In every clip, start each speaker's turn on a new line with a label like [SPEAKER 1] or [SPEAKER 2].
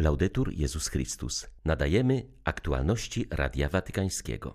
[SPEAKER 1] Laudetur Jezus Chrystus. Nadajemy aktualności Radia Watykańskiego.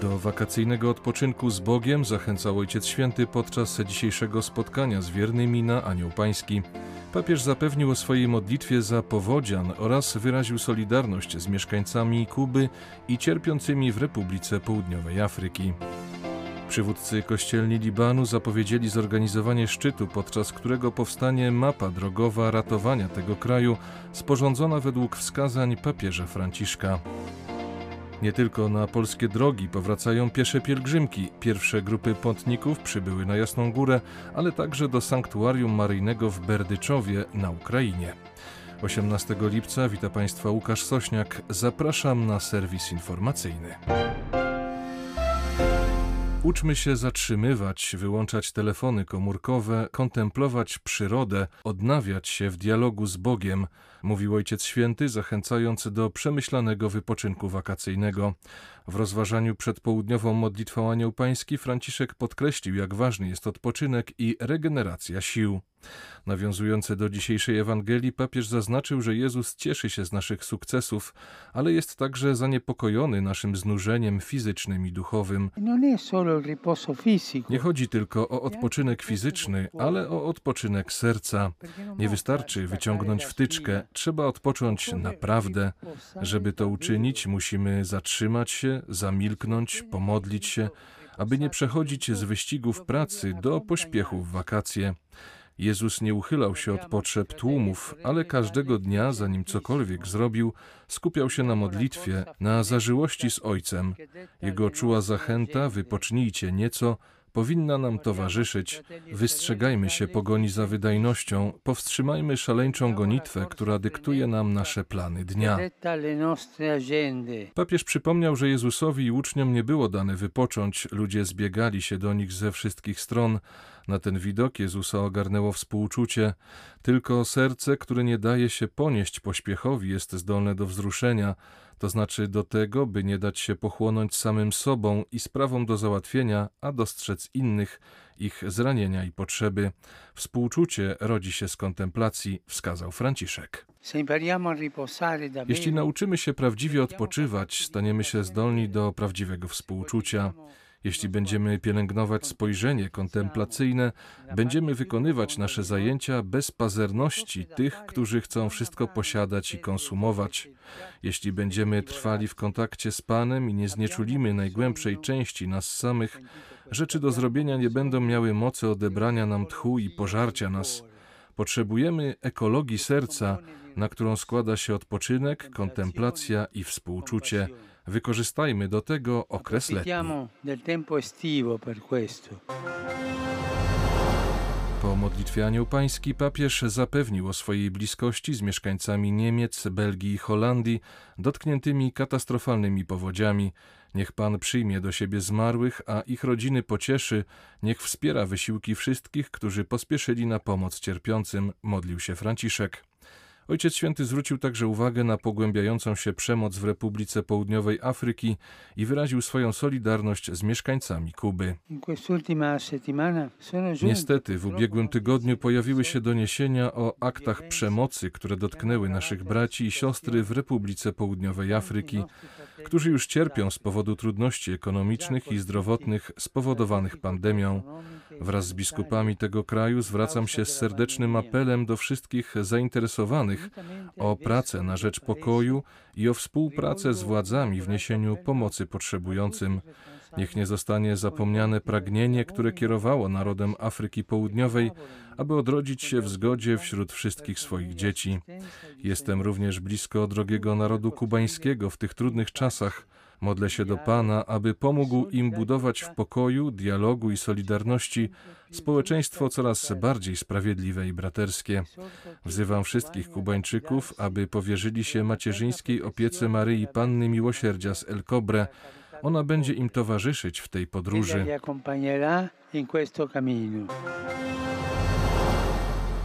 [SPEAKER 2] Do wakacyjnego odpoczynku z Bogiem zachęcał Ojciec Święty podczas dzisiejszego spotkania z wiernymi na Anioł Pański. Papież zapewnił o swojej modlitwie za powodzian oraz wyraził solidarność z mieszkańcami Kuby i cierpiącymi w Republice Południowej Afryki. Przywódcy kościelni Libanu zapowiedzieli zorganizowanie szczytu, podczas którego powstanie mapa drogowa ratowania tego kraju, sporządzona według wskazań papieża Franciszka. Nie tylko na polskie drogi powracają piesze pielgrzymki. Pierwsze grupy pątników przybyły na Jasną Górę, ale także do sanktuarium maryjnego w Berdyczowie na Ukrainie. 18 lipca wita Państwa Łukasz Sośniak. Zapraszam na serwis informacyjny. Uczmy się zatrzymywać, wyłączać telefony komórkowe, kontemplować przyrodę, odnawiać się w dialogu z Bogiem, mówił Ojciec Święty, zachęcając do przemyślanego wypoczynku wakacyjnego. W rozważaniu przed południową modlitwą Anioł Pański Franciszek podkreślił, jak ważny jest odpoczynek i regeneracja sił. Nawiązujący do dzisiejszej Ewangelii, papież zaznaczył, że Jezus cieszy się z naszych sukcesów, ale jest także zaniepokojony naszym znużeniem fizycznym i duchowym. Nie chodzi tylko o odpoczynek fizyczny, ale o odpoczynek serca. Nie wystarczy wyciągnąć wtyczkę, trzeba odpocząć naprawdę. Żeby to uczynić, musimy zatrzymać się, zamilknąć, pomodlić się, aby nie przechodzić z wyścigów pracy do pośpiechu w wakacje. Jezus nie uchylał się od potrzeb tłumów, ale każdego dnia, zanim cokolwiek zrobił, skupiał się na modlitwie, na zażyłości z Ojcem. Jego czuła zachęta, wypocznijcie nieco, powinna nam towarzyszyć. Wystrzegajmy się pogoni za wydajnością, powstrzymajmy szaleńczą gonitwę, która dyktuje nam nasze plany dnia. Papież przypomniał, że Jezusowi i uczniom nie było dane wypocząć, ludzie zbiegali się do nich ze wszystkich stron. Na ten widok Jezusa ogarnęło współczucie. Tylko serce, które nie daje się ponieść pośpiechowi, jest zdolne do wzruszenia, to znaczy do tego, by nie dać się pochłonąć samym sobą i sprawom do załatwienia, a dostrzec innych, ich zranienia i potrzeby. Współczucie rodzi się z kontemplacji, wskazał Franciszek. Jeśli nauczymy się prawdziwie odpoczywać, staniemy się zdolni do prawdziwego współczucia. Jeśli będziemy pielęgnować spojrzenie kontemplacyjne, będziemy wykonywać nasze zajęcia bez pazerności tych, którzy chcą wszystko posiadać i konsumować. Jeśli będziemy trwali w kontakcie z Panem i nie znieczulimy najgłębszej części nas samych, rzeczy do zrobienia nie będą miały mocy odebrania nam tchu i pożarcia nas. Potrzebujemy ekologii serca, na którą składa się odpoczynek, kontemplacja i współczucie. Wykorzystajmy do tego okres letni. Po modlitwie Anioł Pański papież zapewnił o swojej bliskości z mieszkańcami Niemiec, Belgii i Holandii dotkniętymi katastrofalnymi powodziami. Niech Pan przyjmie do siebie zmarłych, a ich rodziny pocieszy, niech wspiera wysiłki wszystkich, którzy pospieszyli na pomoc cierpiącym, modlił się Franciszek. Ojciec Święty zwrócił także uwagę na pogłębiającą się przemoc w Republice Południowej Afryki i wyraził swoją solidarność z mieszkańcami Kuby. Niestety, w ubiegłym tygodniu pojawiły się doniesienia o aktach przemocy, które dotknęły naszych braci i siostry w Republice Południowej Afryki, którzy już cierpią z powodu trudności ekonomicznych i zdrowotnych spowodowanych pandemią. Wraz z biskupami tego kraju zwracam się z serdecznym apelem do wszystkich zainteresowanych o pracę na rzecz pokoju i o współpracę z władzami w niesieniu pomocy potrzebującym. Niech nie zostanie zapomniane pragnienie, które kierowało narodem Afryki Południowej, aby odrodzić się w zgodzie wśród wszystkich swoich dzieci. Jestem również blisko drogiego narodu kubańskiego w tych trudnych czasach. Modlę się do Pana, aby pomógł im budować w pokoju, dialogu i solidarności społeczeństwo coraz bardziej sprawiedliwe i braterskie. Wzywam wszystkich Kubańczyków, aby powierzyli się macierzyńskiej opiece Maryi Panny Miłosierdzia z El Cobre. Ona będzie im towarzyszyć w tej podróży.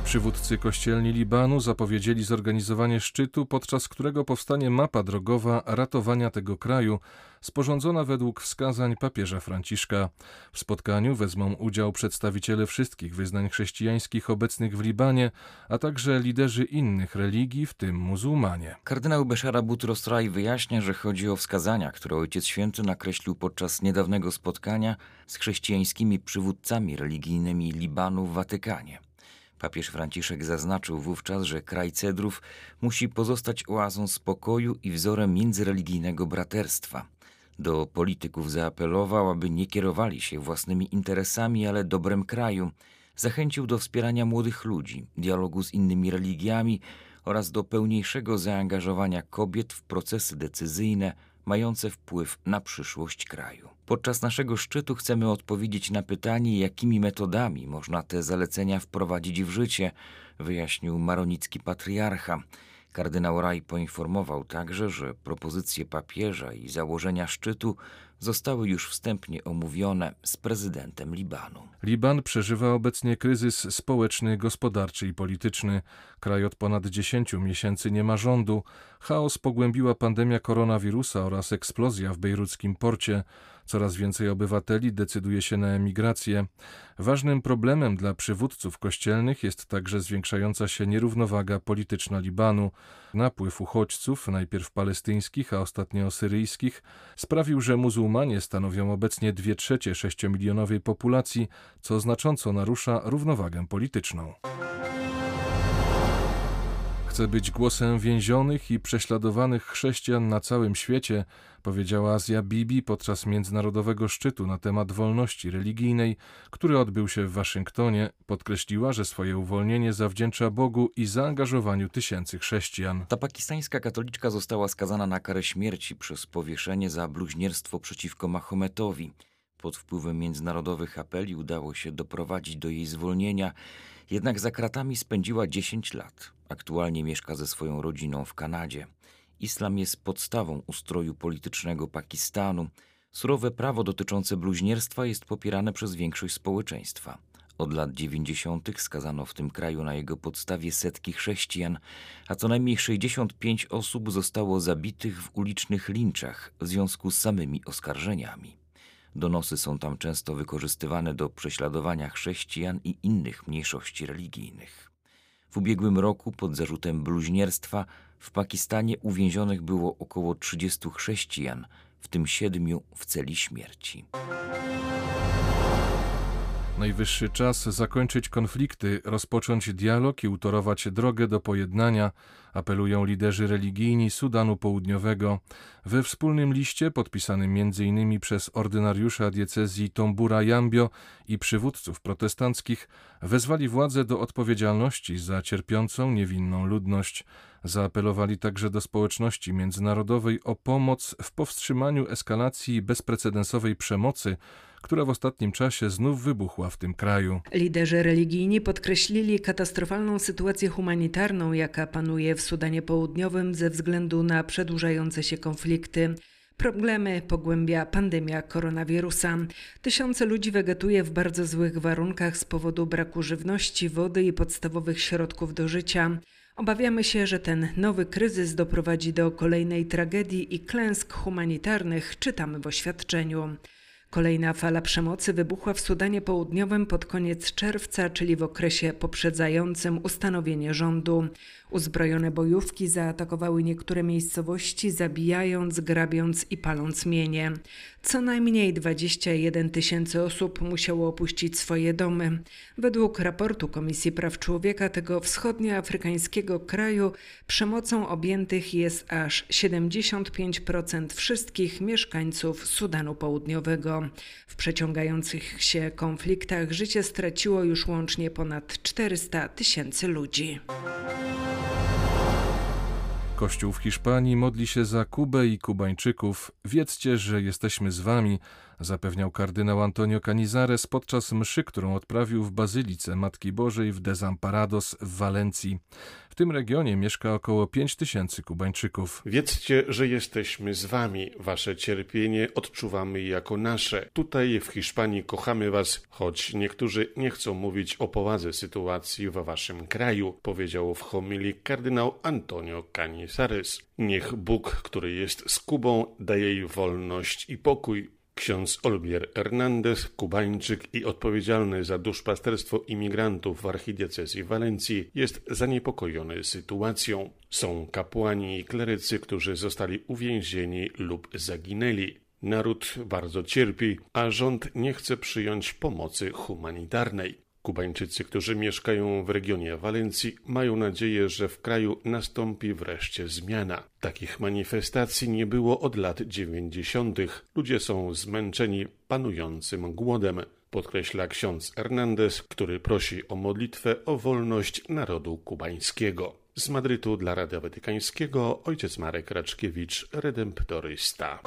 [SPEAKER 2] Przywódcy kościelni Libanu zapowiedzieli zorganizowanie szczytu, podczas którego powstanie mapa drogowa ratowania tego kraju, sporządzona według wskazań papieża Franciszka. W spotkaniu wezmą udział przedstawiciele wszystkich wyznań chrześcijańskich obecnych w Libanie, a także liderzy innych religii, w tym muzułmanie.
[SPEAKER 3] Kardynał Beszara Butrosraj wyjaśnia, że chodzi o wskazania, które Ojciec Święty nakreślił podczas niedawnego spotkania z chrześcijańskimi przywódcami religijnymi Libanu w Watykanie. Papież Franciszek zaznaczył wówczas, że kraj Cedrów musi pozostać oazą spokoju i wzorem międzyreligijnego braterstwa. Do polityków zaapelował, aby nie kierowali się własnymi interesami, ale dobrem kraju. Zachęcił do wspierania młodych ludzi, dialogu z innymi religiami oraz do pełniejszego zaangażowania kobiet w procesy decyzyjne mające wpływ na przyszłość kraju. Podczas naszego szczytu chcemy odpowiedzieć na pytanie, jakimi metodami można te zalecenia wprowadzić w życie, wyjaśnił maronicki patriarcha. Kardynał Raj poinformował także, że propozycje papieża i założenia szczytu zostały już wstępnie omówione z prezydentem Libanu.
[SPEAKER 2] Liban przeżywa obecnie kryzys społeczny, gospodarczy i polityczny. Kraj od ponad 10 miesięcy nie ma rządu. Chaos pogłębiła pandemia koronawirusa oraz eksplozja w bejruckim porcie. Coraz więcej obywateli decyduje się na emigrację. Ważnym problemem dla przywódców kościelnych jest także zwiększająca się nierównowaga polityczna Libanu. Napływ uchodźców, najpierw palestyńskich, a ostatnio syryjskich, sprawił, że muzułmanie stanowią obecnie dwie trzecie sześciomilionowej populacji, co znacząco narusza równowagę polityczną. Chcę być głosem więzionych i prześladowanych chrześcijan na całym świecie, powiedziała Azja Bibi podczas międzynarodowego szczytu na temat wolności religijnej, który odbył się w Waszyngtonie. Podkreśliła, że swoje uwolnienie zawdzięcza Bogu i zaangażowaniu tysięcy chrześcijan.
[SPEAKER 3] Ta pakistańska katoliczka została skazana na karę śmierci przez powieszenie za bluźnierstwo przeciwko Mahometowi. Pod wpływem międzynarodowych apeli udało się doprowadzić do jej zwolnienia, jednak za kratami spędziła 10 lat. Aktualnie mieszka ze swoją rodziną w Kanadzie. Islam jest podstawą ustroju politycznego Pakistanu. Surowe prawo dotyczące bluźnierstwa jest popierane przez większość społeczeństwa. Od lat 90. skazano w tym kraju na jego podstawie setki chrześcijan, a co najmniej 65 osób zostało zabitych w ulicznych linczach w związku z samymi oskarżeniami. Donosy są tam często wykorzystywane do prześladowania chrześcijan i innych mniejszości religijnych. W ubiegłym roku pod zarzutem bluźnierstwa w Pakistanie uwięzionych było około 30 chrześcijan, w tym siedmiu w celi śmierci.
[SPEAKER 2] Najwyższy czas zakończyć konflikty, rozpocząć dialog i utorować drogę do pojednania, apelują liderzy religijni Sudanu Południowego. We wspólnym liście, podpisanym m.in. przez ordynariusza diecezji Tombura Jambio i przywódców protestanckich, wezwali władze do odpowiedzialności za cierpiącą niewinną ludność. Zaapelowali także do społeczności międzynarodowej o pomoc w powstrzymaniu eskalacji bezprecedensowej przemocy, która w ostatnim czasie znów wybuchła w tym kraju.
[SPEAKER 4] Liderzy religijni podkreślili katastrofalną sytuację humanitarną, jaka panuje w Sudanie Południowym ze względu na przedłużające się konflikty. Problemy pogłębia pandemia koronawirusa. Tysiące ludzi wegetuje w bardzo złych warunkach z powodu braku żywności, wody i podstawowych środków do życia. Obawiamy się, że ten nowy kryzys doprowadzi do kolejnej tragedii i klęsk humanitarnych, czytamy w oświadczeniu. Kolejna fala przemocy wybuchła w Sudanie Południowym pod koniec czerwca, czyli w okresie poprzedzającym ustanowienie rządu. Uzbrojone bojówki zaatakowały niektóre miejscowości, zabijając, grabiąc i paląc mienie. Co najmniej 21 tysięcy osób musiało opuścić swoje domy. Według raportu Komisji Praw Człowieka tego wschodnioafrykańskiego kraju przemocą objętych jest aż 75% wszystkich mieszkańców Sudanu Południowego. W przeciągających się konfliktach życie straciło już łącznie ponad 400 tysięcy ludzi.
[SPEAKER 2] Kościół w Hiszpanii modli się za Kubę i Kubańczyków. Wiedzcie, że jesteśmy z wami, zapewniał kardynał Antonio Canizares podczas mszy, którą odprawił w Bazylice Matki Bożej w Desamparados w Walencji. W tym regionie mieszka około 5 tysięcy Kubańczyków.
[SPEAKER 5] Wiedzcie, że jesteśmy z wami. Wasze cierpienie odczuwamy jako nasze. Tutaj w Hiszpanii kochamy was, choć niektórzy nie chcą mówić o powadze sytuacji w waszym kraju, powiedział w homilii kardynał Antonio Canizares. Niech Bóg, który jest z Kubą, daje jej wolność i pokój. Ksiądz Olgier Hernandez, kubańczyk i odpowiedzialny za duszpasterstwo imigrantów w archidiecezji Walencji, jest zaniepokojony sytuacją. Są kapłani i klerycy, którzy zostali uwięzieni lub zaginęli. Naród bardzo cierpi, a rząd nie chce przyjąć pomocy humanitarnej. Kubańczycy, którzy mieszkają w regionie Walencji, mają nadzieję, że w kraju nastąpi wreszcie zmiana. Takich manifestacji nie było od lat dziewięćdziesiątych. Ludzie są zmęczeni panującym głodem, podkreśla ksiądz Hernandez, który prosi o modlitwę o wolność narodu kubańskiego. Z Madrytu dla Radia Watykańskiego ojciec Marek Raczkiewicz, redemptorysta.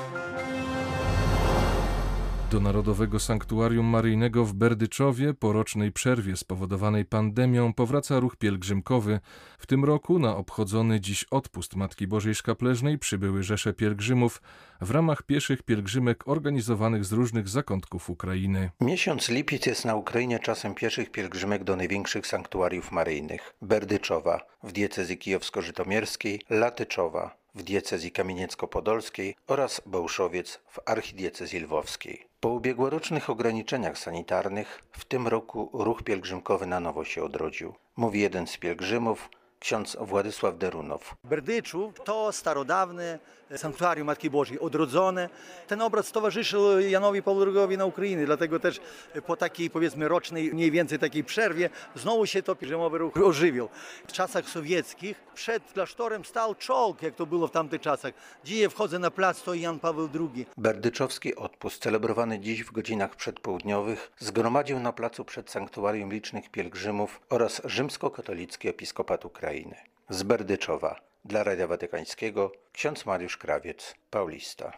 [SPEAKER 2] Do Narodowego Sanktuarium Maryjnego w Berdyczowie po rocznej przerwie spowodowanej pandemią powraca ruch pielgrzymkowy. W tym roku na obchodzony dziś odpust Matki Bożej Szkapleżnej przybyły rzesze pielgrzymów w ramach pieszych pielgrzymek organizowanych z różnych zakątków Ukrainy.
[SPEAKER 6] Miesiąc lipiec jest na Ukrainie czasem pieszych pielgrzymek do największych sanktuariów maryjnych. Berdyczowa w diecezji kijowsko-żytomierskiej, Latyczowa w diecezji kamieniecko-podolskiej oraz Bełszowiec w archidiecezji lwowskiej. Po ubiegłorocznych ograniczeniach sanitarnych w tym roku ruch pielgrzymkowy na nowo się odrodził. Mówi jeden z pielgrzymów, ksiądz Władysław Derunow.
[SPEAKER 7] Berdyczów to starodawne sanktuarium Matki Bożej, odrodzone. Ten obraz towarzyszył Janowi Pawłowi II na Ukrainie, dlatego też po takiej powiedzmy rocznej, mniej więcej takiej przerwie znowu się to pielgrzymowy ruch ożywił. W czasach sowieckich przed klasztorem stał czołg, jak to było w tamtych czasach. Dzisiaj wchodzę na plac, stoi Jan Paweł II.
[SPEAKER 6] Berdyczowski odpust, celebrowany dziś w godzinach przedpołudniowych, zgromadził na placu przed sanktuarium licznych pielgrzymów oraz rzymskokatolicki episkopat Ukrainy. Z Berdyczowa dla Radia Watykańskiego ksiądz Mariusz Krawiec, Paulista.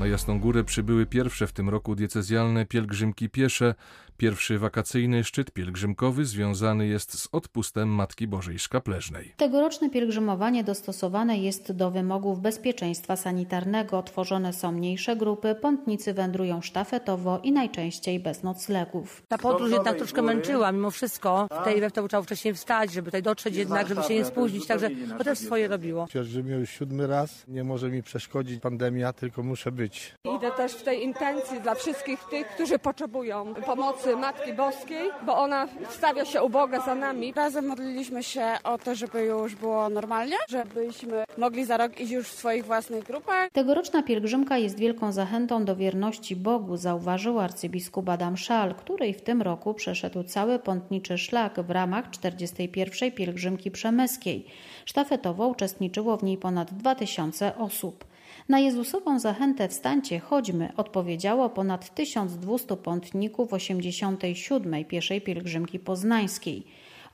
[SPEAKER 2] Na Jasną Górę przybyły pierwsze w tym roku diecezjalne pielgrzymki piesze. Pierwszy wakacyjny szczyt pielgrzymkowy związany jest z odpustem Matki Bożej Szkapleżnej.
[SPEAKER 8] Tegoroczne pielgrzymowanie dostosowane jest do wymogów bezpieczeństwa sanitarnego. Tworzone są mniejsze grupy, pątnicy wędrują sztafetowo i najczęściej bez noclegów.
[SPEAKER 9] Ta podróż jednak troszkę męczyła mimo wszystko. Tutaj we trzeba wcześniej wstać, żeby tutaj dotrzeć jednak, żeby się nie spóźnić, także to też swoje robiło.
[SPEAKER 10] Pielgrzymie już siódmy raz. Nie może mi przeszkodzić pandemia, tylko muszę być.
[SPEAKER 11] Idę też w tej intencji dla wszystkich tych, którzy potrzebują pomocy Matki Boskiej, bo ona stawia się u Boga za nami.
[SPEAKER 12] Razem modliliśmy się o to, żeby już było normalnie, żebyśmy mogli za rok iść już w swoich własnych grupach.
[SPEAKER 8] Tegoroczna pielgrzymka jest wielką zachętą do wierności Bogu, zauważył arcybiskup Adam Szal, który w tym roku przeszedł cały pątniczy szlak w ramach 41. pielgrzymki przemyskiej. Sztafetowo uczestniczyło w niej ponad 2000 osób. Na Jezusową zachętę wstańcie, chodźmy odpowiedziało ponad 1200 pątników 87. pieszej pielgrzymki poznańskiej.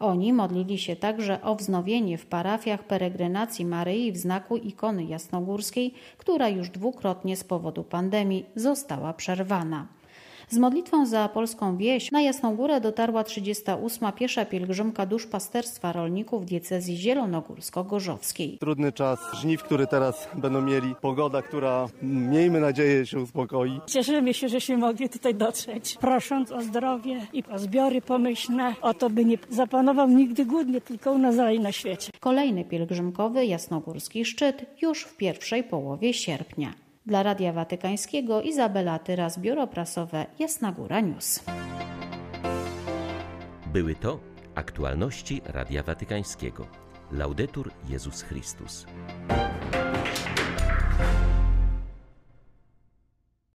[SPEAKER 8] Oni modlili się także o wznowienie w parafiach peregrynacji Maryi w znaku ikony jasnogórskiej, która już dwukrotnie z powodu pandemii została przerwana. Z modlitwą za polską wieś na Jasną Górę dotarła 38. piesza pielgrzymka duszpasterstwa rolników diecezji zielonogórsko-gorzowskiej.
[SPEAKER 13] Trudny czas żniw, który teraz będą mieli, pogoda, która miejmy nadzieję się uspokoi.
[SPEAKER 14] Cieszymy się, żeśmy mogli tutaj dotrzeć, prosząc o zdrowie i o zbiory pomyślne, o to, by nie zapanował nigdy głód, tylko u nas, ale i na świecie.
[SPEAKER 8] Kolejny pielgrzymkowy jasnogórski szczyt już w pierwszej połowie sierpnia. Dla Radia Watykańskiego Izabela Tyras, Biuro Prasowe Jasna Góra News.
[SPEAKER 1] Były to aktualności Radia Watykańskiego. Laudetur Jezus Chrystus.